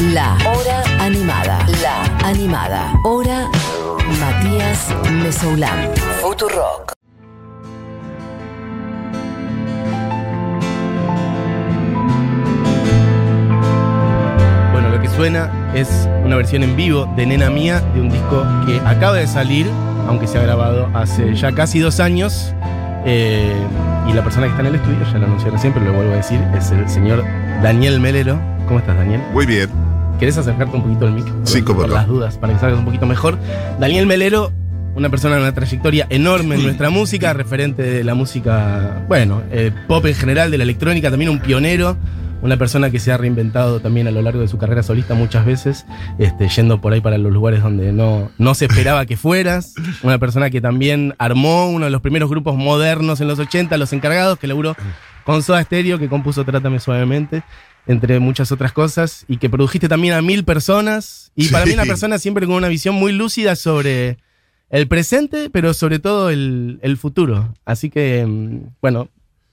La Hora Animada. La Animada. Hora Matías Mesoulán. Futurock. Bueno, lo que suena es una versión en vivo de Nena Mía de un disco que acaba de salir, aunque se ha grabado hace ya casi dos años. Eh, y la persona que está en el estudio, ya lo anuncié recién, pero lo vuelvo a decir, es el señor Daniel Melero. ¿Cómo estás, Daniel? Muy bien. ¿Querés acercarte un poquito al mic? Sí, cómo por no. las dudas, para que salgas un poquito mejor. Daniel Melero, una persona de una trayectoria enorme en nuestra música, referente de la música, bueno, eh, pop en general, de la electrónica, también un pionero. Una persona que se ha reinventado también a lo largo de su carrera solista muchas veces, este, yendo por ahí para los lugares donde no, no se esperaba que fueras. Una persona que también armó uno de los primeros grupos modernos en los 80, Los Encargados, que laburó con Soda Stereo, que compuso Trátame Suavemente, entre muchas otras cosas, y que produjiste también a mil personas. Y para mí una persona siempre con una visión muy lúcida sobre el presente, pero sobre todo el, el futuro. Así que, mm, bueno,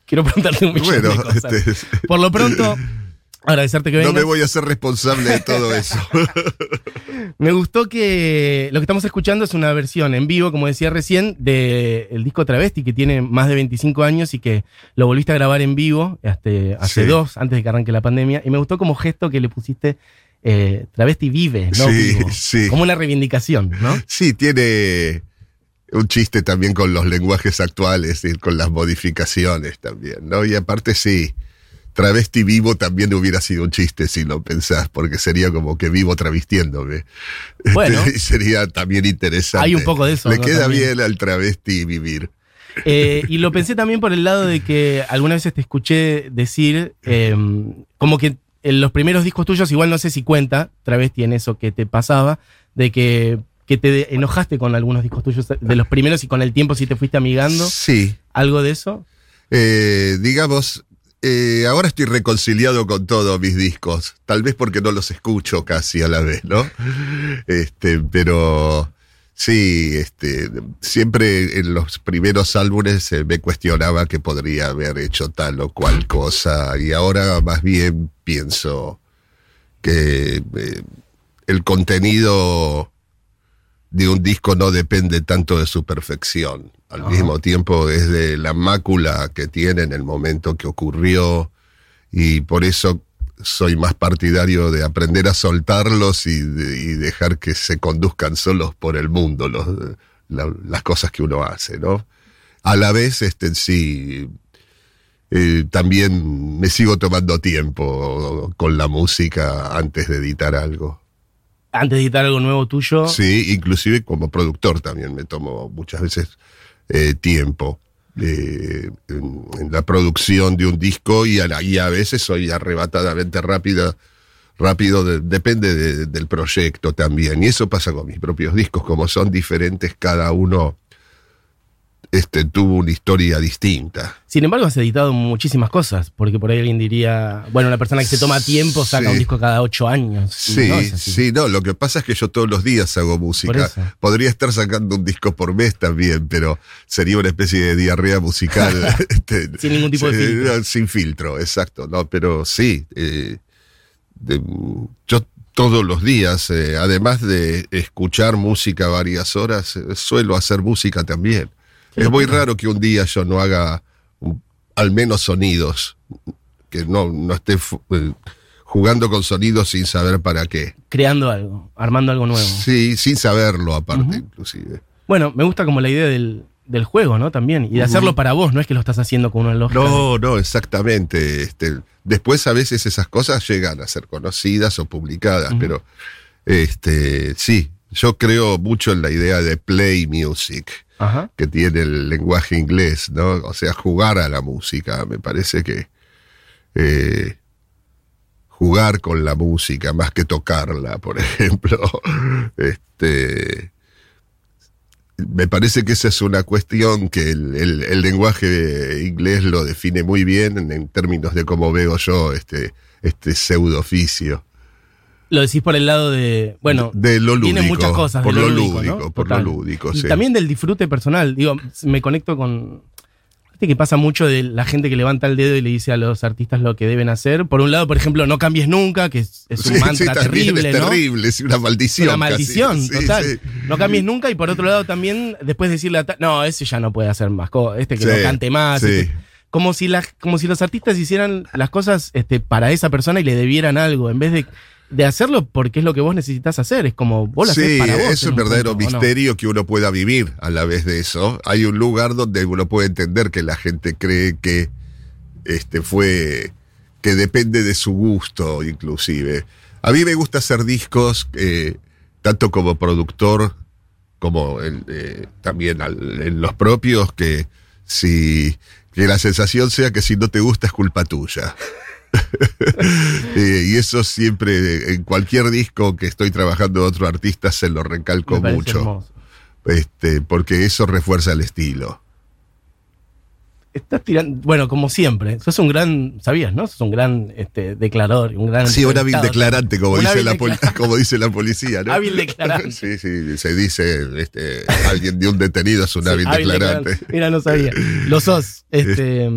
quiero preguntarte un millón Bueno, de cosas. este, Por lo pronto, agradecerte que no vengas. me voy a hacer responsable de todo eso. Me gustó que lo que estamos escuchando es una versión en vivo, como decía recién, del disco Travesti, que tiene más de 25 años y que lo volviste a grabar en vivo este, hace Sí. dos, antes de que arranque la pandemia. Y me gustó como gesto que le pusiste eh, Travesti vive, ¿no? Sí, vivo. sí. Como una reivindicación, ¿no? Sí, tiene un chiste también con los lenguajes actuales y con las modificaciones también, ¿no? Y aparte sí, travesti vivo también hubiera sido un chiste si lo pensás, porque sería como que vivo travestiéndome. Bueno. Este, y sería también interesante. Hay un poco de eso, Le ¿no? queda También. bien al travesti vivir. Eh, y lo pensé también por el lado de que algunas veces te escuché decir, eh, como que en los primeros discos tuyos, igual no sé si cuenta, travesti en eso que te pasaba, de que, que te enojaste con algunos discos tuyos de los primeros y con el tiempo si te fuiste amigando, Sí, algo de eso. Eh, digamos, eh, ahora estoy reconciliado con todos mis discos, tal vez porque no los escucho casi a la vez, ¿no? Este, pero sí, este, siempre en los primeros álbumes eh, me cuestionaba que podría haber hecho tal o cual cosa y ahora más bien pienso que eh, el contenido de un disco no depende tanto de su perfección. Al Ajá. mismo tiempo es de la mácula que tiene en el momento que ocurrió y por eso soy más partidario de aprender a soltarlos y, de- y dejar que se conduzcan solos por el mundo los- la- las cosas que uno hace, ¿no? A la vez, este, sí, eh, también me sigo tomando tiempo con la música antes de editar algo. Antes de editar algo nuevo tuyo, Sí, inclusive como productor también me tomo muchas veces eh, tiempo eh, en, la producción de un disco y a, a veces soy arrebatadamente rápida, rápido, de- depende de- del proyecto también. Y eso pasa con mis propios discos, como son diferentes, cada uno este, tuvo una historia distinta. sin embargo has editado muchísimas cosas, porque por ahí alguien diría, bueno, una persona que se toma tiempo saca Sí. un disco cada ocho años. Sí, no sí, no, lo que pasa es que yo todos los días hago música. Podría estar sacando un disco por mes también, pero sería una especie de diarrea musical. este, Sin ningún tipo de filtro. Sin filtro, exacto. No, pero sí, eh, de- yo todos los días, eh, además de escuchar música varias horas, eh, suelo hacer música también. Es muy raro que un día yo no haga al menos sonidos, que no, no esté eh, jugando con sonidos sin saber para qué. Creando algo, armando algo nuevo. Sí, sin saberlo aparte, inclusive. Bueno, me gusta como la idea del, del juego, ¿no? También. Y de hacerlo para vos, no es que lo estás haciendo con una lógica. No, no, exactamente. Este, después a veces esas cosas llegan a ser conocidas o publicadas, pero este, sí, yo creo mucho en la idea de play music Que tiene el lenguaje inglés, ¿no? O sea, jugar a la música. Me parece que eh, jugar con la música más que tocarla, por ejemplo. Este, me parece que esa es una cuestión que el, el- el lenguaje inglés lo define muy bien en, en términos de cómo veo yo este, este pseudo oficio. Lo decís por el lado de. Bueno, de lo lúdico. tiene muchas cosas. Por de lo lúdico, lúdico, ¿no? por Total. lo lúdico, Y sí. también del disfrute personal. Digo, me conecto con. Viste que pasa mucho de la gente que levanta el dedo y le dice a los artistas lo que deben hacer. Por un lado, por ejemplo, no cambies nunca, que es, es un Sí, mantra sí, terrible, es ¿no? terrible, es una maldición. Una maldición, casi. Total. sí. No cambies nunca. Y por otro lado, también después decirle a no, ese ya no puede hacer más. Este que no cante más. sí. este- como si las, como si los artistas hicieran las cosas este, para esa persona y le debieran algo, en vez de, de hacerlo porque es lo que vos necesitas hacer. Es como vos lo haces Sí, para vos. es un verdadero punto, ¿o no? misterio que uno pueda vivir a la vez de eso. Hay un lugar donde uno puede entender que la gente cree que este fue que depende de su gusto, inclusive. A mí me gusta hacer discos, eh, tanto como productor como en, eh, también al- en los propios, que si que la sensación sea que si no te gusta es culpa tuya. Eh, y eso siempre, en cualquier disco que estoy trabajando de otro artista, se lo recalco Me mucho. hermoso. Este, porque eso refuerza el estilo. Estás tirando, bueno, como siempre, sos un gran, ¿sabías, no? Sos un gran este, declarador, un gran Sí, un hábil declarante, como dice, hábil la poli- declarante. como dice la policía, ¿no? Hábil declarante. Sí, sí, se dice, este, alguien de un detenido es un Sí, hábil hábil declarante. declarante. Mira, no sabía. Lo sos. Este,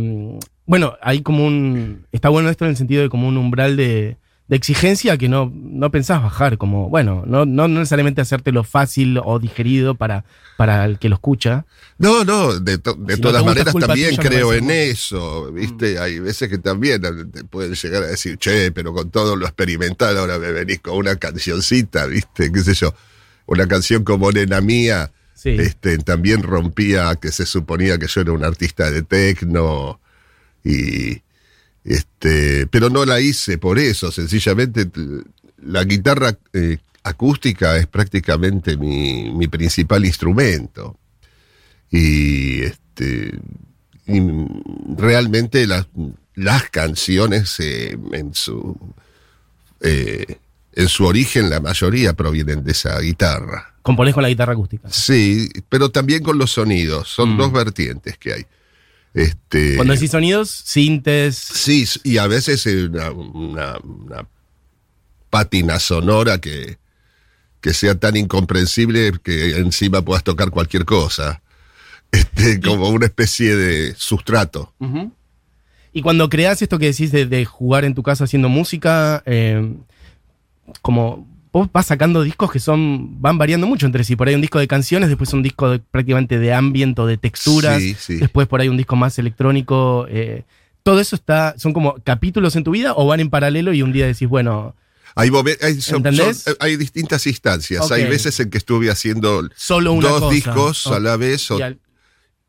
bueno, hay como un. Está bueno esto en el sentido de como un umbral de, de exigencia que no, no pensás bajar. Como, bueno, no, no necesariamente hacértelo fácil o digerido para, para el que lo escucha. No, no, de, to- de Si no te todas gusta, maneras también tuya, creo en eso, ¿viste? Hay veces que también te pueden llegar a decir, che, pero con todo lo experimental ahora me venís con una cancioncita, ¿viste? ¿Qué sé yo? Una canción como Nena Mía, Sí. este, también rompía que se suponía que yo era un artista de tecno y este, pero no la hice por eso, sencillamente la guitarra eh, acústica es prácticamente mi, mi principal instrumento y este y realmente las, las canciones eh, en su eh, en su origen la mayoría provienen de esa guitarra. Componés con la guitarra acústica. Sí, pero también con los sonidos. Son Mm. dos vertientes que hay. Este, Cuando decís sonidos, sintes. sí, y a veces una, una- una pátina sonora que, que sea tan incomprensible que encima puedas tocar cualquier cosa. Este, como una especie de sustrato. Y cuando creas esto que decís de, de jugar en tu casa haciendo música, eh, como vos vas sacando discos que son van variando mucho entre sí. Por ahí un disco de canciones, después un disco de- prácticamente de ambiente o de texturas, Sí, sí. después por ahí un disco más electrónico. eh, todo eso está, son como capítulos en tu vida o van en paralelo y un día decís, bueno, Hay, hay, son- ¿Entendés? son- hay distintas instancias. Hay veces en que estuve haciendo solo una dos cosa. discos a la vez o y al-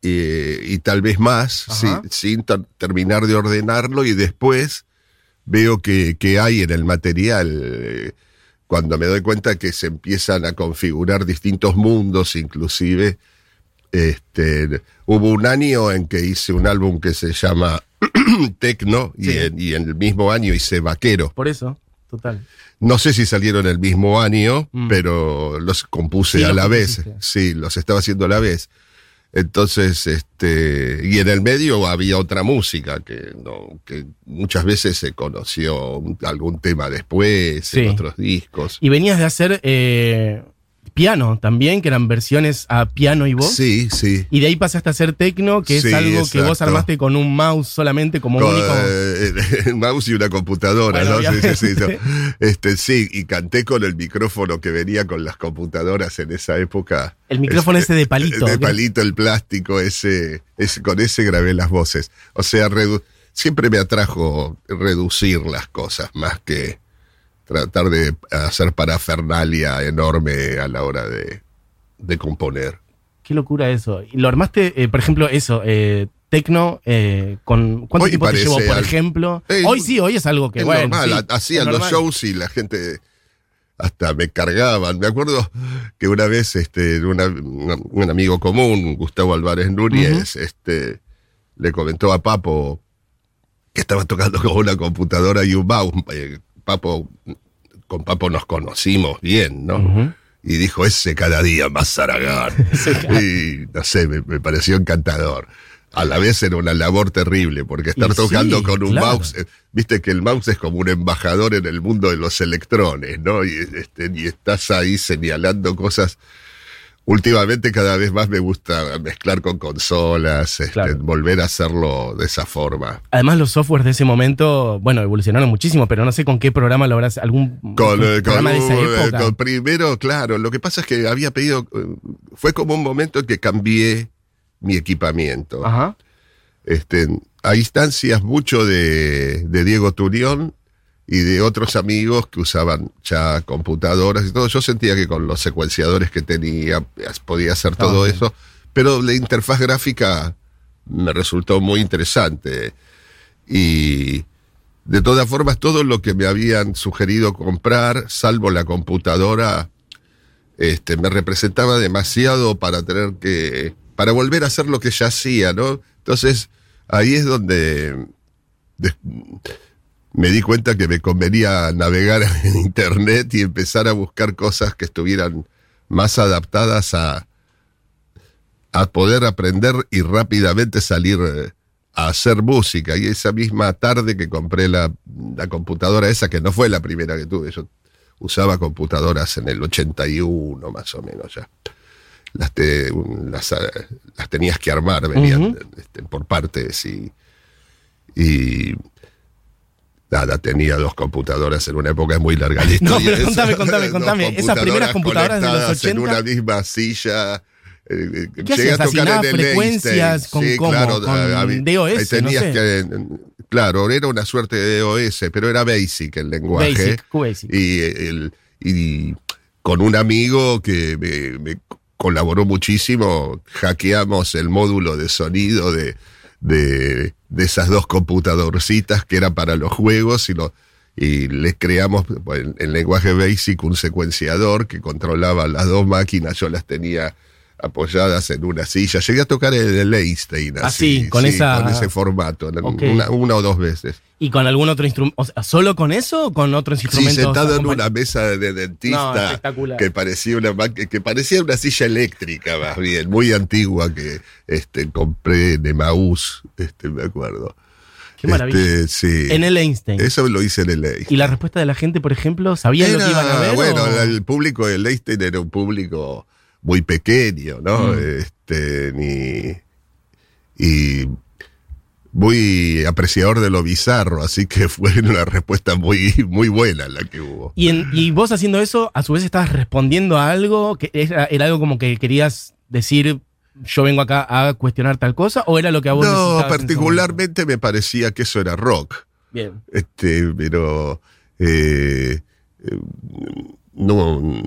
eh, y tal vez más, sin ter- terminar de ordenarlo y después veo que, que hay en el material, eh, cuando me doy cuenta que se empiezan a configurar distintos mundos inclusive. Este, hubo un año en que hice un álbum que se llama Tecno y, en, y en el mismo año hice Vaquero. por eso, total. No sé si salieron el mismo año, Mm. pero los compuse Sí, a la vez. Sí, los estaba haciendo a la vez. Entonces, este, y en el medio había otra música que, no, que muchas veces se conoció algún tema después, Sí. en otros discos. Y venías de hacer eh, piano también, que eran versiones a piano y voz. Sí, sí. Y de ahí pasaste a hacer tecno, que Sí, es algo que vos armaste con un mouse solamente como Con, único. eh, mouse y una computadora, Bueno, ¿no? Sí, sí, no. Este, sí, y canté con el micrófono que venía con las computadoras en esa época. El micrófono Este, ese de palito. De palito, el plástico, ese, ese, con ese grabé las voces. O sea, redu- siempre me atrajo reducir las cosas más que tratar de hacer parafernalia enorme a la hora de, de componer. Qué locura eso. Y lo armaste, eh, por ejemplo, eso, eh, tecno, eh, con ¿cuánto Hoy tiempo te llevó, por al- ejemplo? Eh, hoy sí, hoy es algo que, es bueno, normal, sí, ha- hacían es los normal. shows y la gente hasta me cargaban. Me acuerdo que una vez este, una- una- un amigo común, Gustavo Álvarez Núñez, este, le comentó a Papo que estaba tocando con una computadora y un mouse. Papo, con Papo nos conocimos bien, ¿no? Y dijo, ese cada día más Aragán. y no sé, me, me pareció encantador. A la vez era una labor terrible, porque estar Y tocando sí, con un claro. mouse, eh, viste que el mouse es como un embajador en el mundo de los electrones, ¿no? Y, este, y estás ahí señalando cosas. Últimamente cada vez más me gusta mezclar con consolas, este, Claro. volver a hacerlo de esa forma. Además, los softwares de ese momento, bueno, evolucionaron muchísimo, pero no sé con qué programa lo habrás. ¿Algún Con, eh, con programa de esa un, época? con primero, claro, lo que pasa es que había pedido, eh, fue como un momento en que cambié mi equipamiento. Ajá. Este, a instancias mucho de, de Diego Turión y de otros amigos que usaban ya computadoras y todo. Yo sentía que con los secuenciadores que tenía podía hacer todo eso, pero la interfaz gráfica me resultó muy interesante. Y de todas formas, todo lo que me habían sugerido comprar, salvo la computadora, este, me representaba demasiado para tener que, para volver a hacer lo que ya hacía, ¿no? Entonces, ahí es donde de- me di cuenta que me convenía navegar en internet y empezar a buscar cosas que estuvieran más adaptadas a, a poder aprender y rápidamente salir eh, a hacer música. Y esa misma tarde que compré la, la computadora esa, que no fue la primera que tuve, yo usaba computadoras en el 81 más o menos ya. Las, te- las, eh, las tenías que armar, venían este, por partes y, y nada, tenía dos computadoras en una época muy larga. la No, pero contame, contame, contame. Esas primeras computadoras de los conectadas 80. En una misma silla. eh, eh, ¿Qué llegué a tocar ¿Asignabas en el frecuencias con Sí, cómo? claro, ¿Con DOS? tenías No sé. que, claro, era una suerte de DOS, pero era Basic el lenguaje. Basic, QBasic. Y, el, y con un amigo que me, me colaboró muchísimo, hackeamos el módulo de sonido de, de, de esas dos computadorcitas que eran para los juegos y, lo, y le creamos bueno, en lenguaje Basic un secuenciador que controlaba las dos máquinas, yo las tenía apoyadas en una silla. Llegué a tocar el, el Einstein Ah, así, sí, con esa- con ese formato, una, una o dos veces. ¿Y con algún otro instrumento? O sea, ¿Solo con eso o con otros Sí, instrumentos? sentado en una mesa de dentista que parecía una que parecía una silla eléctrica más bien, muy antigua que este compré en Emaús, este me acuerdo. Qué maravilla. Este, sí. En el Einstein. Eso lo hice en el Einstein. ¿Y la respuesta de la gente, por ejemplo, sabían lo que iban a ver? Bueno, o- el público del Einstein era un público muy pequeño, ¿no? Mm. Este, ni, y muy apreciador de lo bizarro, así que fue una respuesta muy, muy buena la que hubo. Y, en- y vos haciendo eso, a su vez estabas respondiendo a algo, que era, era algo como que querías decir, yo vengo acá a cuestionar tal cosa, o era lo que a vos No, particularmente me parecía que eso era rock. Bien. Este, pero eh, no.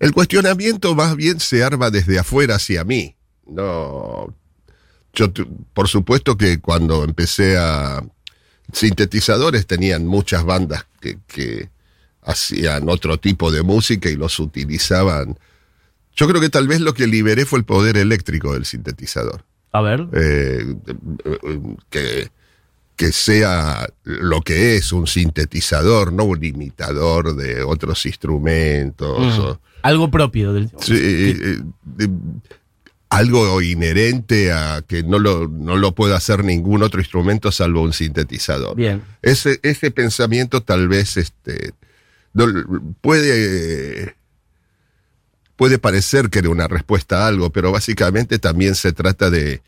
El cuestionamiento más bien se arma desde afuera hacia mí. No. Yo, por supuesto que cuando empecé a. Sintetizadores tenían muchas bandas que, que hacían otro tipo de música y los utilizaban. Yo creo que tal vez lo que liberé fue el poder eléctrico del sintetizador A ver. eh, eh, que, que sea lo que es un sintetizador, no un imitador de otros instrumentos. Mm. o- Algo propio del. sí, eh, eh, algo inherente a que no lo, no lo puede hacer ningún otro instrumento salvo un sintetizador. Bien. Ese, ese pensamiento tal vez este, no- puede, puede parecer que era una respuesta a algo, pero básicamente también se trata de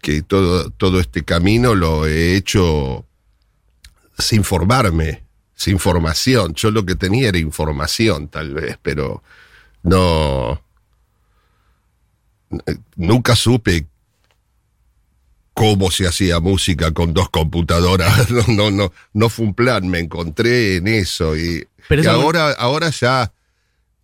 que todo, todo este camino lo he hecho sin formarme, sin formación. Yo lo que tenía era información tal vez, pero no... Nunca supe cómo se hacía música con dos computadoras. No, no, no, no fue un plan, me encontré en eso. Y, Pero y eso- ahora, ahora ya,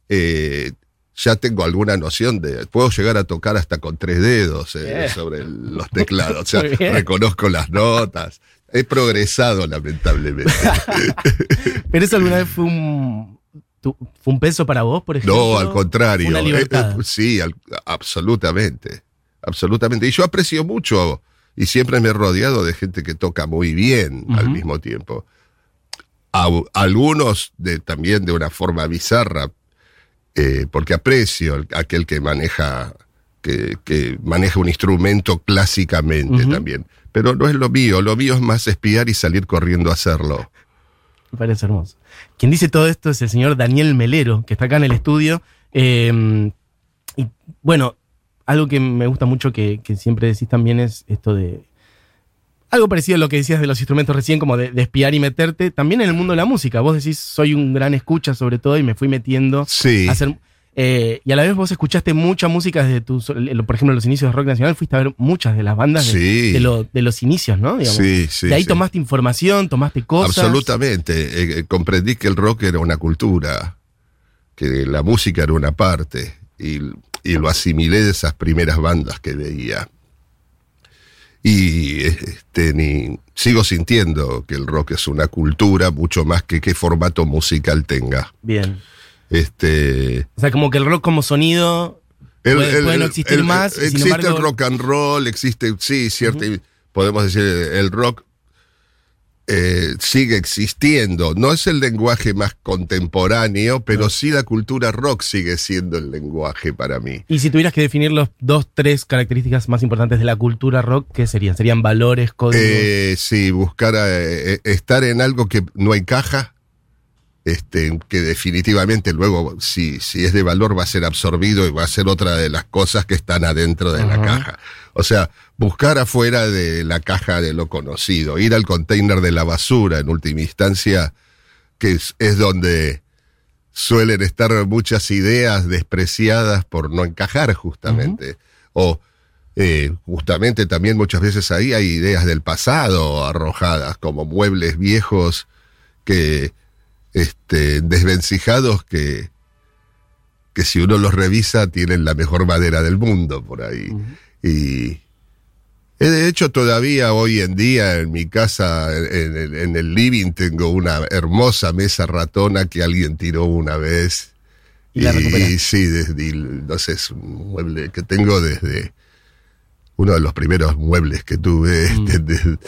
eh, ya tengo alguna noción de. Puedo llegar a tocar hasta con tres dedos eh, Bien. sobre el- los teclados. O sea, reconozco las notas. He progresado, lamentablemente. ¿Pero eso alguna vez fue un, tu- fue un peso para vos, por ejemplo? No, al contrario. Una Eh, eh, sí, al- absolutamente. Absolutamente. Y yo aprecio mucho y siempre me he rodeado de gente que toca muy bien al mismo tiempo. Algunos de, también de una forma bizarra, eh, porque aprecio el- aquel que maneja, que, que maneja un instrumento clásicamente también. Pero no es lo mío, lo mío es más espiar y salir corriendo a hacerlo. Me parece hermoso. Quien dice todo esto es el señor Daniel Melero, que está acá en el estudio. Eh, y bueno, algo que me gusta mucho que, que siempre decís también es esto de. Algo parecido a lo que decías de los instrumentos recién, como de, de espiar y meterte. También en el mundo de la música. Vos decís, soy un gran escucha sobre todo y me fui metiendo Sí. a hacer. eh, y a la vez vos escuchaste mucha música desde tu, por ejemplo, los inicios de rock nacional, fuiste a ver muchas de las bandas de, Sí. de lo- de los inicios, ¿no? Digamos. Sí, sí. de ahí sí. tomaste información, tomaste cosas. Absolutamente. Eh, eh, comprendí que el rock era una cultura, que la música era una parte, y, y lo asimilé de esas primeras bandas que veía. Y este, ni, sigo sintiendo que el rock es una cultura mucho más que qué formato musical tenga. Bien. Este, O sea, como que el rock como sonido puede, puede no existir más. sin existe embargo, el rock and roll, existe, sí, cierto, podemos decir, el rock eh, sigue existiendo. No es el lenguaje más contemporáneo, pero sí la cultura rock sigue siendo el lenguaje para mí. Y si tuvieras que definir los dos, tres características más importantes de la cultura rock, ¿qué serían? ¿Serían valores, códigos? Eh, sí, buscar eh, eh, estar en algo que no encaja, este, que definitivamente luego, si, si es de valor, va a ser absorbido y va a ser otra de las cosas que están adentro de la caja. O sea, buscar afuera de la caja de lo conocido, ir al container de la basura en última instancia, que es, es donde suelen estar muchas ideas despreciadas por no encajar justamente. O eh, justamente también muchas veces ahí hay ideas del pasado arrojadas, como muebles viejos que este, desvencijados que, que si uno los revisa tienen la mejor madera del mundo por ahí. Y de hecho todavía hoy en día en mi casa, en, el- en el living, tengo una hermosa mesa ratona que alguien tiró una vez. Y la sí, desde, no sé, es un mueble que tengo desde uno de los primeros muebles que tuve Mm. desde,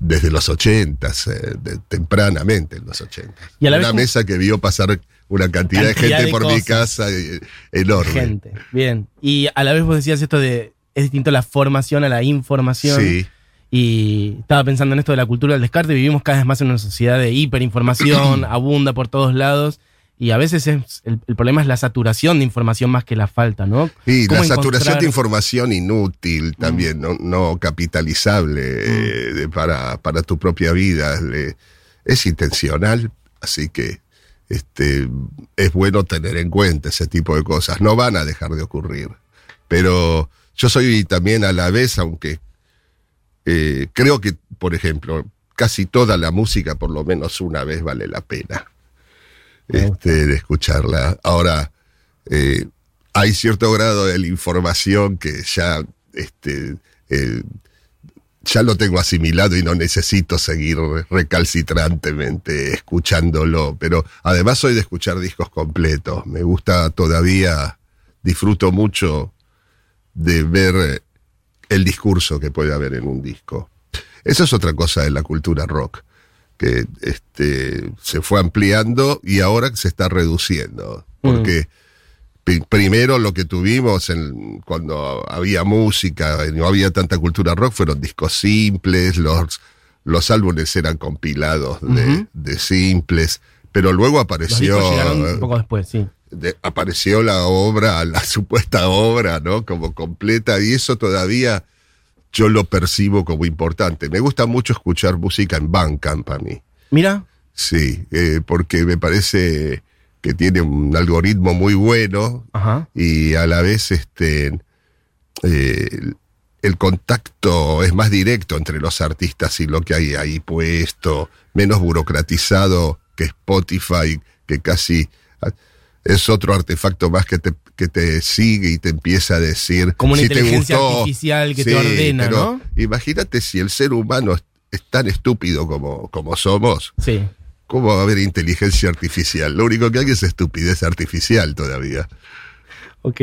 desde los ochentas, eh, tempranamente en los ochentas. Una vez mesa que vio pasar una cantidad, de gente de por mi casa eh, enorme. Gente. Bien. Y a la vez vos decías esto de. Es distinto la formación a la información. Sí. Y estaba pensando en esto de la cultura del descarte. Vivimos cada vez más en una sociedad de hiperinformación, abunda por todos lados. Y a veces es, el, el problema es la saturación de información más que la falta, ¿no? ¿Cómo la saturación de información inútil también, no, no capitalizable eh, de- para, para tu propia vida. Es intencional, así que este, es bueno tener en cuenta ese tipo de cosas. No van a dejar de ocurrir. Pero yo soy también a la vez, aunque eh, creo que, por ejemplo, casi toda la música, por lo menos una vez, vale la pena este, de escucharla. Ahora, eh, hay cierto grado de la información que ya, este, eh, ya lo tengo asimilado y no necesito seguir recalcitrantemente escuchándolo. Pero además soy de escuchar discos completos. Me gusta todavía, disfruto mucho de ver eh, el discurso que puede haber en un disco. Esa es otra cosa de la cultura rock, que este, se fue ampliando y ahora se está reduciendo. Porque pri- primero lo que tuvimos en- cuando había música, y no había tanta cultura rock, fueron discos simples, los, los álbumes eran compilados de, simples, pero luego apareció... llegaron eh, un poco después, sí. de- apareció la obra, la supuesta obra, ¿no? Como completa, y eso todavía yo lo percibo como importante. Me gusta mucho escuchar música en Bandcamp a mí, Mira, sí, eh, porque me parece que tiene un algoritmo muy bueno ajá. y a la vez este eh, el contacto es más directo entre los artistas y lo que hay ahí puesto, menos burocratizado que Spotify, que casi es otro artefacto más que te, que te sigue y te empieza a decir Como una si te inteligencia gustó. artificial que te ordena, pero ¿no? Imagínate si el ser humano es, es tan estúpido como, como somos, Sí. ¿Cómo va a haber inteligencia artificial? Lo único que hay es estupidez artificial todavía. Ok.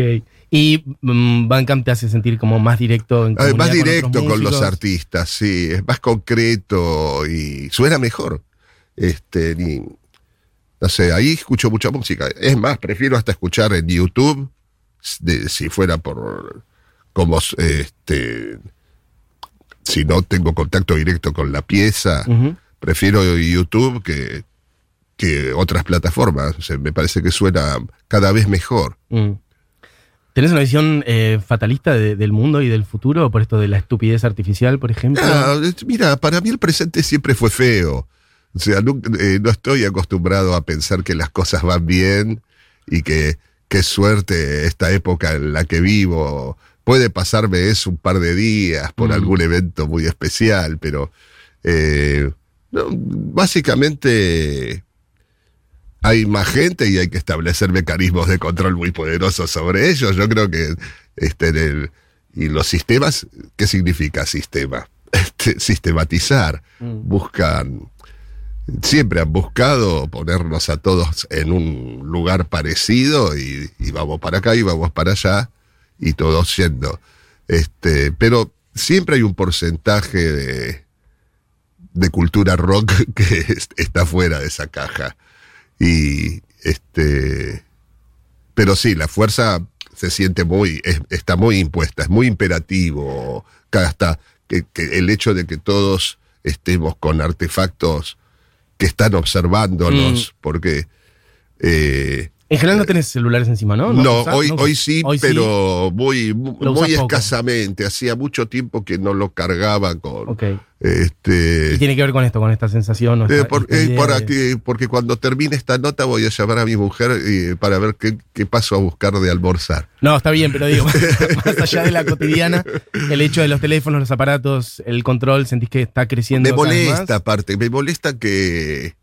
Y mm, Bandcamp te hace sentir como más directo en Ah, es más directo con, los artistas, sí, es más concreto y suena mejor. Este, ni- no sé, ahí escucho mucha música. Es más, prefiero hasta escuchar en YouTube, de- si fuera por como este si no tengo contacto directo con la pieza, Ujú. Prefiero YouTube que, que otras plataformas. O sea, me parece que suena cada vez mejor. Mm. ¿Tenés una visión eh, fatalista de- del mundo y del futuro por esto de la estupidez artificial, por ejemplo? Ah, mira, para mí el presente siempre fue feo. O sea, no, eh, no estoy acostumbrado a pensar que las cosas van bien y que qué suerte esta época en la que vivo. Puede pasarme eso un par de días por Mm. algún evento muy especial, pero eh, no, básicamente hay más gente y hay que establecer mecanismos de control muy poderosos sobre ellos. Yo creo que este, en el- y los sistemas, ¿qué significa sistema? Este, sistematizar. Mm. Buscan, siempre han buscado ponernos a todos en un lugar parecido y, y vamos para acá y vamos para allá y todos yendo. Este, pero siempre hay un porcentaje de, de cultura rock que es- está fuera de esa caja. Y este. Pero sí, la fuerza se siente muy. es- está muy impuesta, es muy imperativo. Cada hasta que, que el hecho de que todos estemos con artefactos que están observándonos, porque. eh, En general no tenés celulares encima, ¿no? no, usás? hoy, ¿No hoy sí, Hoy pero muy, muy poco. escasamente. Hacía mucho tiempo que no lo cargaba con. Ok. Este, Y tiene que ver con esto, con esta sensación. o eh, esta- por- esta eh, idea para de- que- porque cuando termine esta nota voy a llamar a mi mujer eh, para ver qué, qué paso a buscar de almorzar. No, está bien, pero digo, más allá de la cotidiana, el hecho de los teléfonos, los aparatos, el control, ¿sentís que está creciendo? Me molesta, aparte, me molesta que,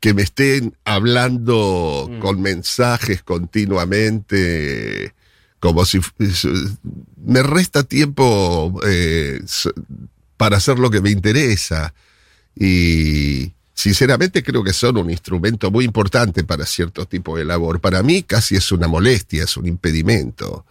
que me estén hablando Mm. con mensajes continuamente, como si... Me resta tiempo eh, para hacer lo que me interesa. Y sinceramente creo que son un instrumento muy importante para cierto tipo de labor. Para mí casi es una molestia, es un impedimento.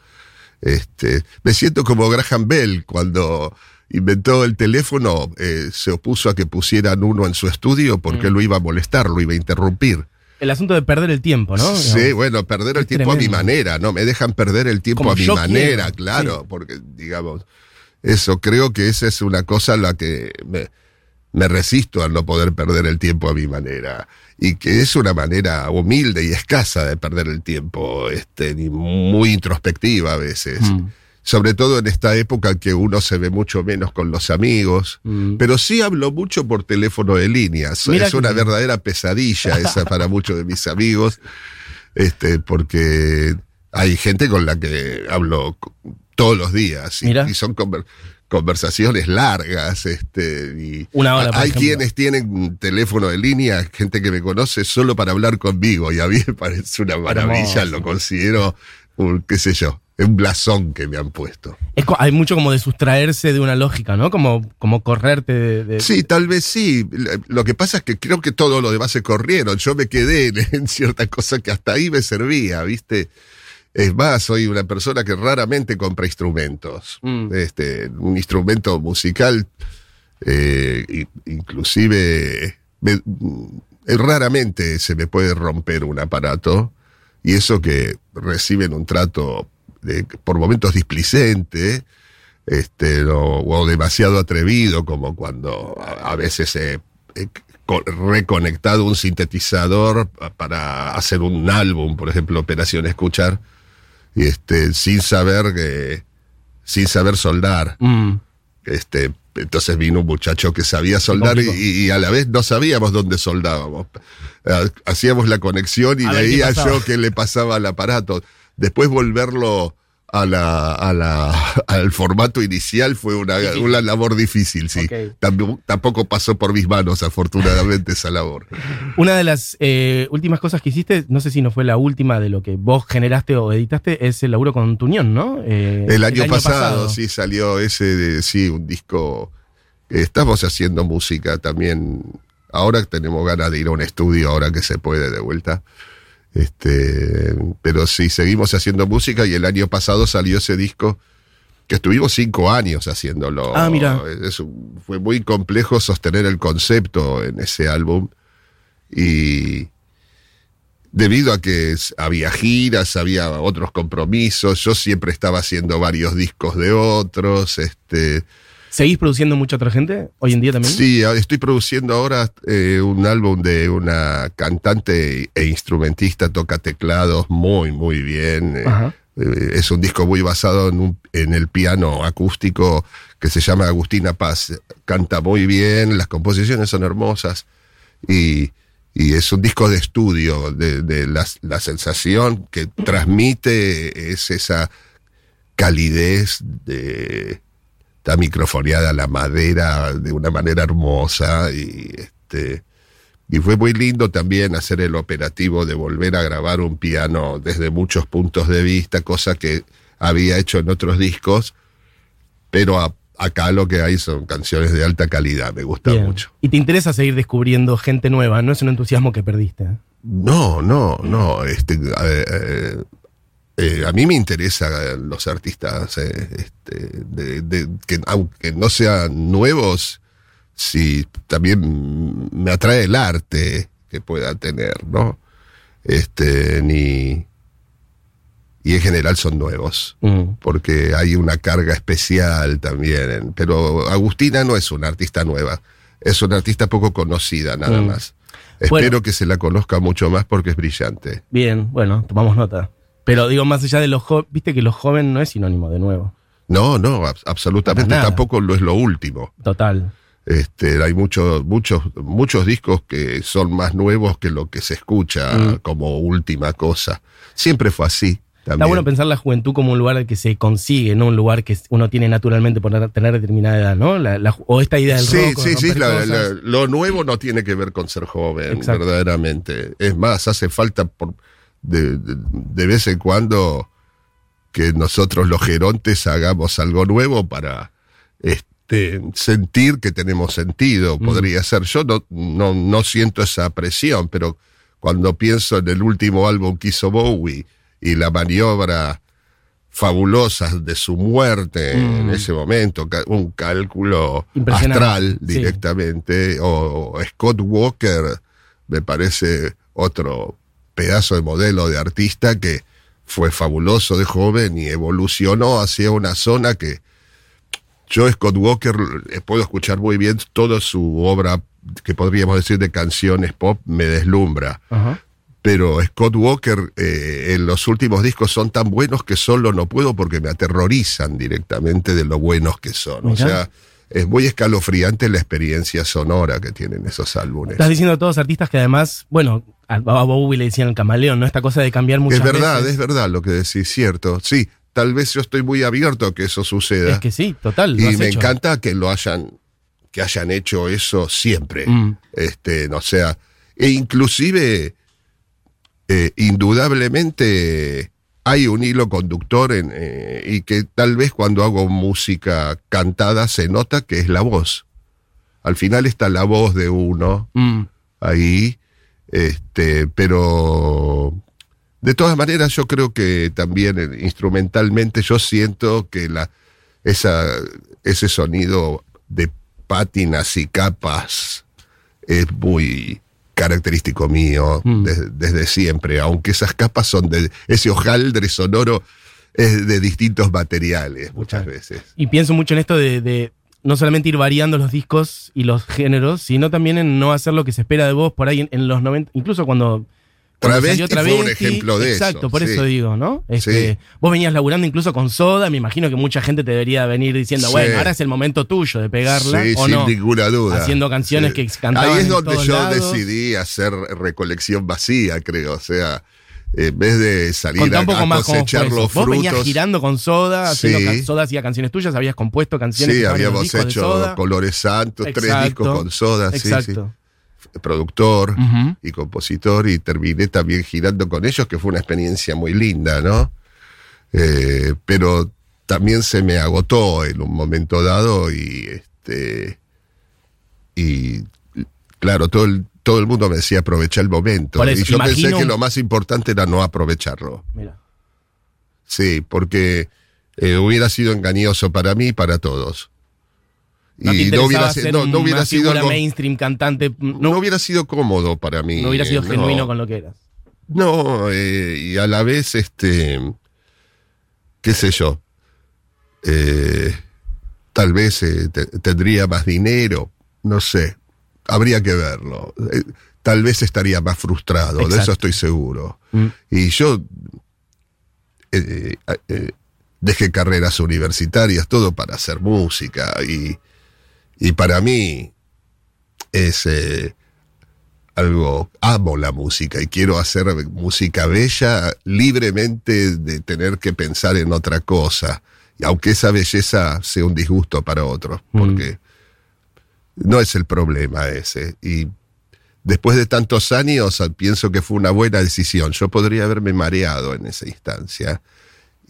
Este, me siento como Graham Bell cuando inventó el teléfono, eh, se opuso a que pusieran uno en su estudio porque Mm. lo iba a molestar, lo iba a interrumpir. El asunto de perder el tiempo, ¿no? Sí, bueno, perder el Es tiempo a mi manera, ¿no? Me dejan perder el tiempo Como a mi manera, quiero, claro, sí. porque, digamos, eso creo que esa es una cosa a la que me, me resisto al no poder perder el tiempo a mi manera. Y que es una manera humilde y escasa de perder el tiempo, este, y muy introspectiva a veces. Mm. Sobre todo en esta época en que uno se ve mucho menos con los amigos. Mm. Pero sí hablo mucho por teléfono de línea. Es Mira es una sí. verdadera pesadilla esa para muchos de mis amigos. Este, porque hay gente con la que hablo todos los días. Y, son conver- conversaciones largas. Este, y Una hora, hay ejemplo. quienes tienen teléfono de línea, gente que me conoce solo para hablar conmigo. Y a mí me parece una maravilla, Hermoso. lo considero un, qué sé yo, un blasón que me han puesto. Es hay mucho como de sustraerse de una lógica, ¿no? Como, como correrte de, de- Sí, tal vez sí. Lo que pasa es que creo que todo lo demás se corrieron. Yo me quedé en, en cierta cosa que hasta ahí me servía, ¿viste? Es más, soy una persona que raramente compra instrumentos. Mm. Este, un instrumento musical, eh, inclusive, me- eh, raramente se me puede romper un aparato. Y eso que reciben un trato por momentos displicente, este, o, o demasiado atrevido, como cuando a, a veces co- reconectado un sintetizador pa- para hacer un álbum, por ejemplo, Operación Escuchar, y este, sin saber que, sin saber soldar. Mm. Este, entonces vino un muchacho que sabía soldar y, y a la vez no sabíamos dónde soldábamos. Hacíamos la conexión y veía yo qué le pasaba al aparato. Después volverlo a la, a la, al formato inicial fue una, una labor difícil, sí. Tampoco, tampoco pasó por mis manos, afortunadamente, esa labor. Una de las eh, últimas cosas que hiciste, no sé si no fue la última de lo que vos generaste o editaste, es el laburo con Tuñón, ¿no? Eh, El año, pasado, sí salió ese, de- sí, un disco. Estamos haciendo música también. Ahora tenemos ganas de ir a un estudio, ahora que se puede de vuelta. Este, pero sí, seguimos haciendo música y el año pasado salió ese disco que estuvimos cinco años haciéndolo. Ah, mira. Es fue muy complejo sostener el concepto en ese álbum y debido a que había giras, había otros compromisos, yo siempre estaba haciendo varios discos de otros, este, ¿Seguís produciendo mucha otra gente hoy en día también? Sí, estoy produciendo ahora eh, un álbum de una cantante e instrumentista, toca teclados muy, muy bien. eh, Ajá. Eh, es un disco muy basado en, un- en el piano acústico que se llama Agustina Paz. Canta muy bien, las composiciones son hermosas y, y es un disco de estudio. De, de la, la sensación que transmite es esa calidez de está microfoneada la madera de una manera hermosa y este y fue muy lindo también hacer el operativo de volver a grabar un piano desde muchos puntos de vista, cosa que había hecho en otros discos, pero a- acá lo que hay son canciones de alta calidad, me gusta Bien. mucho. Y te interesa seguir descubriendo gente nueva, no es un entusiasmo que perdiste. ¿eh? No, no, no. Este, eh, eh, a mí me interesan los artistas eh, este, de- de- que aunque no sean nuevos, sí también me atrae el arte que pueda tener, ¿no? Este, ni y en general son nuevos Mm. porque hay una carga especial también. pero Agustina no es una artista nueva, es una artista poco conocida nada Mm. más. Espero Bueno. que se la conozca mucho más porque es brillante. Bien, bueno, tomamos nota. Pero digo, más allá de los jóvenes, viste que los jóvenes no es sinónimo de nuevo. No, no, ab- absolutamente tampoco lo es lo último. Total. Este, hay muchos, muchos, muchos discos que son más nuevos que lo que se escucha Mm. como última cosa. Siempre fue así. También. Está bueno pensar la juventud como un lugar al que se consigue, no un lugar que uno tiene naturalmente por tener determinada edad, ¿no? La- la- o esta idea del Sí, rock, sí, sí, la- lo nuevo no tiene que ver con ser joven, Exacto. verdaderamente. Es más, hace falta por, de, de- de vez en cuando que nosotros los gerontes hagamos algo nuevo para este, sentir que tenemos sentido, Mm. podría ser. Yo no, no, no siento esa presión, pero cuando pienso en el último álbum que hizo Bowie y la maniobra fabulosa de su muerte en Mm. ese momento, un cálculo astral directamente, o Scott Walker me parece otro pedazo de modelo de artista que fue fabuloso de joven y evolucionó hacia una zona que yo Scott Walker puedo escuchar muy bien toda su obra que podríamos decir de canciones pop me deslumbra Ajá. pero Scott Walker eh, en los últimos discos son tan buenos que solo no puedo porque me aterrorizan directamente de lo buenos que son. O sea, es muy escalofriante la experiencia sonora que tienen esos álbumes. Estás diciendo todos artistas que además, bueno, a a Bowie le decían el camaleón, ¿no? Esta cosa de cambiar muchas Es verdad, veces. es verdad lo que decís, cierto. Sí, tal vez yo estoy muy abierto a que eso suceda. Es que sí, total. lo y has me hecho. encanta que lo hayan, que hayan hecho eso siempre. Mm. Este, no sea, e inclusive, eh, indudablemente hay un hilo conductor en, eh, y que tal vez cuando hago música cantada se nota que es la voz. Al final está la voz de uno Mm. ahí, este, pero de todas maneras yo creo que también eh, instrumentalmente yo siento que la, esa, ese sonido de pátinas y capas es muy característico mío Mm. desde, desde siempre, aunque esas capas son de ese hojaldre sonoro es de distintos materiales muchas Claro. veces. Y pienso mucho en esto de, de no solamente ir variando los discos y los géneros, sino también en no hacer lo que se espera de vos por ahí en, en los 90, incluso cuando... Travesti salió fue un Travesti, ejemplo de Exacto, eso, por sí. eso digo, ¿no? Este, Sí. Vos venías laburando incluso con Soda, me imagino que mucha gente te debería venir diciendo, Sí. bueno, ahora es el momento tuyo de pegarla, Sí, o sin no. ninguna duda. Haciendo canciones que cantaban Ahí es en donde todos yo lados. decidí hacer recolección vacía, creo. O sea, en vez de salir a, a más cosechar los Vos venías frutos. girando con Soda, haciendo Soda hacía canciones tuyas, habías compuesto canciones Sí, habíamos hecho. Colores Santos, tres discos con soda, sí, Exacto. Productor y compositor, y terminé también girando con ellos, que fue una experiencia muy linda, ¿no? Eh, pero también se me agotó en un momento dado y este y claro, todo el, todo el mundo me decía aprovecha el momento. Y yo pensé que lo más importante era no aprovecharlo. Mira. Sí, porque eh, hubiera sido engañoso para mí y para todos. No y no hubiera, ser no, hubiera sido algo- mainstream cantante, no, no hubiera sido cómodo para mí. no hubiera sido genuino no. con lo que eras. No, eh, y a la vez, este, qué sé yo, eh, tal vez eh, te- tendría más dinero, no sé, habría que verlo. Tal vez estaría más frustrado, de eso estoy seguro. Mm. Y yo dejé carreras universitarias, todo para hacer música. Y, y para mí es eh, algo, amo la música y quiero hacer música bella libremente de tener que pensar en otra cosa. Y aunque esa belleza sea un disgusto para otros, Mm. porque no es el problema ese. Y después de tantos años pienso que fue una buena decisión. Yo podría haberme mareado en esa instancia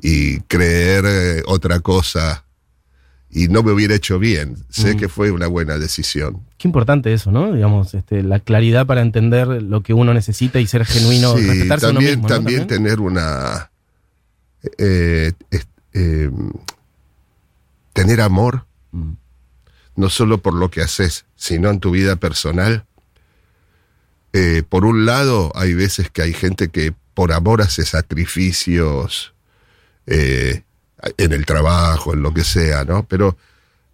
y creer eh, otra cosa y no me hubiera hecho bien. Sé Mm. que fue una buena decisión. Qué importante eso, ¿no? Digamos, este, la claridad para entender lo que uno necesita y ser genuino, Sí, respetarse uno también, mismo. ¿no? también tener una... eh, eh, tener amor, Mm. no solo por lo que haces, sino en tu vida personal. Eh, por un lado, hay veces que hay gente que por amor hace sacrificios eh, en el trabajo, en lo que sea, ¿no? Pero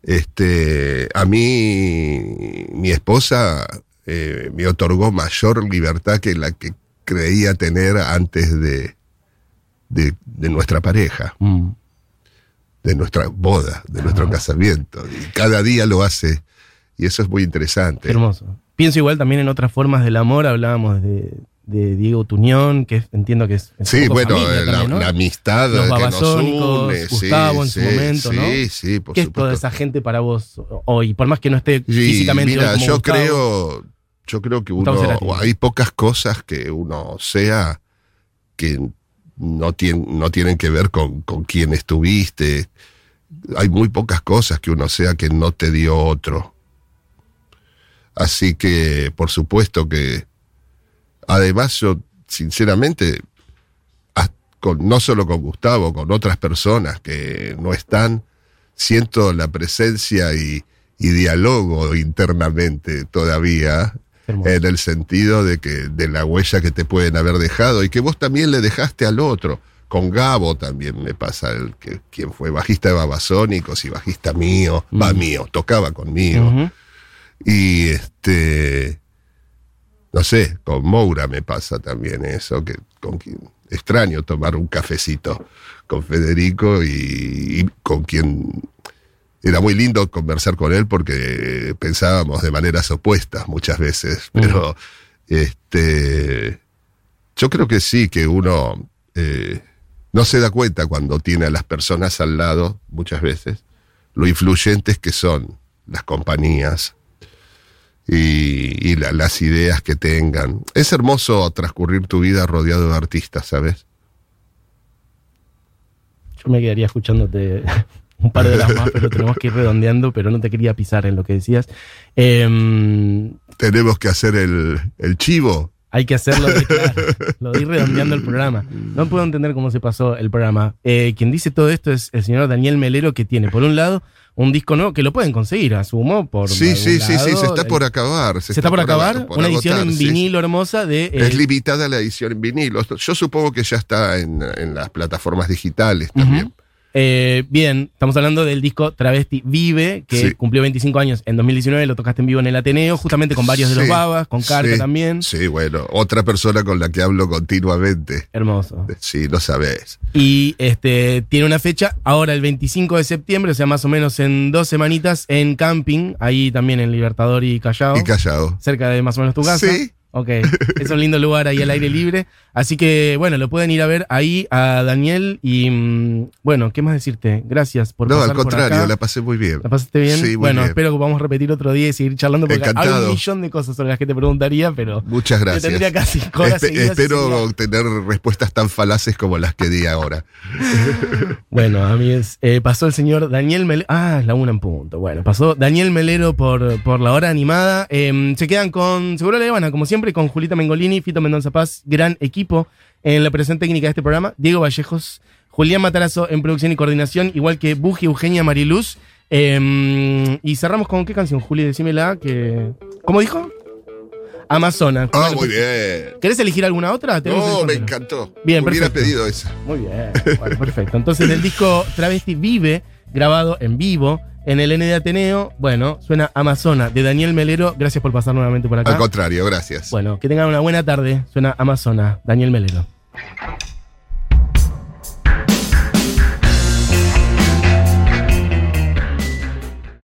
este, a mí, mi esposa eh, me otorgó mayor libertad que la que creía tener antes de, de, de nuestra pareja, Mm. de nuestra boda, de nuestro casamiento. Y cada día lo hace. Y eso es muy Qué interesante. hermoso. Pienso igual también en otras formas del amor, hablábamos de, de Diego Tuñón, que entiendo que es... Sí, bueno, eh, la, también, ¿no? la amistad Los que nos une. sí, Gustavo en su sí, momento, sí, ¿no? Sí, por ¿Qué es toda esa gente para vos hoy? Por más que no esté Sí, físicamente mira, como yo Gustavo. creo, yo creo que uno, hay pocas cosas que uno sea que no, no tienen que ver con, con quién estuviste. Hay muy pocas cosas que uno sea que no te dio otro. Así que, por supuesto que, además yo, sinceramente, con, no solo con Gustavo, con otras personas que no están, siento la presencia y, y dialogo internamente todavía Hermoso. en el sentido de que de la huella que te pueden haber dejado y que vos también le dejaste al otro. Con Gabo también me pasa el que quien fue bajista de Babasónicos y bajista mío, va Mm. mío, tocaba conmigo. Ujú. Y este no sé, con Moura me pasa también eso, que con quien extraño tomar un cafecito con Federico y, y con quien era muy lindo conversar con él porque pensábamos de maneras opuestas muchas veces, pero este yo creo que sí, que uno eh, no se da cuenta cuando tiene a las personas al lado, muchas veces, lo influyentes que son las compañías y, y la- las ideas que tengan. Es hermoso transcurrir tu vida rodeado de artistas, ¿sabes? Yo me quedaría escuchándote un par de las más, pero tenemos que ir redondeando, pero no te quería pisar en lo que decías. Em, Tenemos que hacer el, el chivo. hay que hacerlo de claro, lo de ir redondeando el programa. No puedo entender cómo se pasó el programa. Eh, quien dice todo esto es el señor Daniel Melero, que tiene, por un lado, un disco nuevo que lo pueden conseguir, asumo, por. Sí, sí, sí, sí, se está por acabar. Se está por acabar. por una edición agotar, en sí. vinilo hermosa de. eh, Es limitada la edición en vinilo. Yo supongo que ya está en, en las plataformas digitales también. Eh, bien, estamos hablando del disco Travesti Vive, que Sí. cumplió 25 años en 2019, lo tocaste en vivo en el Ateneo, justamente con varios de los babas, con Carca sí, también. Sí, bueno, otra persona con la que hablo continuamente. Hermoso. Sí, lo sabes. Y este tiene una fecha ahora el 25 de septiembre, o sea, más o menos en dos semanitas, en camping, ahí también en Libertador y Callao. Y callado. cerca de más o menos tu casa. Sí. Ok, es un lindo lugar ahí al aire libre. Así que, bueno, lo pueden ir a ver ahí a Daniel. Y mm, bueno, ¿qué más decirte? Gracias por No, pasar al por contrario, acá. la pasé muy bien. ¿La pasaste bien? Sí, muy bueno, bien. espero que podamos repetir otro día y seguir charlando porque hay un millón de cosas sobre las que te preguntaría, pero Muchas yo gracias. tendría casi horas Espe- espero tener respuestas tan falaces como las que di ahora. Bueno, amigos, eh, pasó el señor Daniel Melero. Ah, es la una en punto. Bueno, pasó Daniel Melero por, por la hora animada. Eh, se quedan con Seguro La Habana, como siempre, con Julita Mengolini, Fito Mendoza Paz, gran equipo en la operación técnica de este programa. Diego Vallejos, Julián Matarazo en producción y coordinación, igual que Buji, Eugenia Mariluz. Eh, y cerramos con qué canción, Juli, decímela que. ¿Cómo dijo? Amazona. Ah, muy bien. ¿Querés elegir alguna otra? No, me encantó. Bien, Hubiera perfecto. pedido esa. Muy bien, bueno, perfecto. Entonces el disco Travesti Vive, grabado en vivo en el N de Ateneo, bueno, suena Amazona de Daniel Melero. Gracias por pasar nuevamente por Al acá. contrario, gracias. Bueno, que tengan una buena tarde. Suena Amazona, Daniel Melero.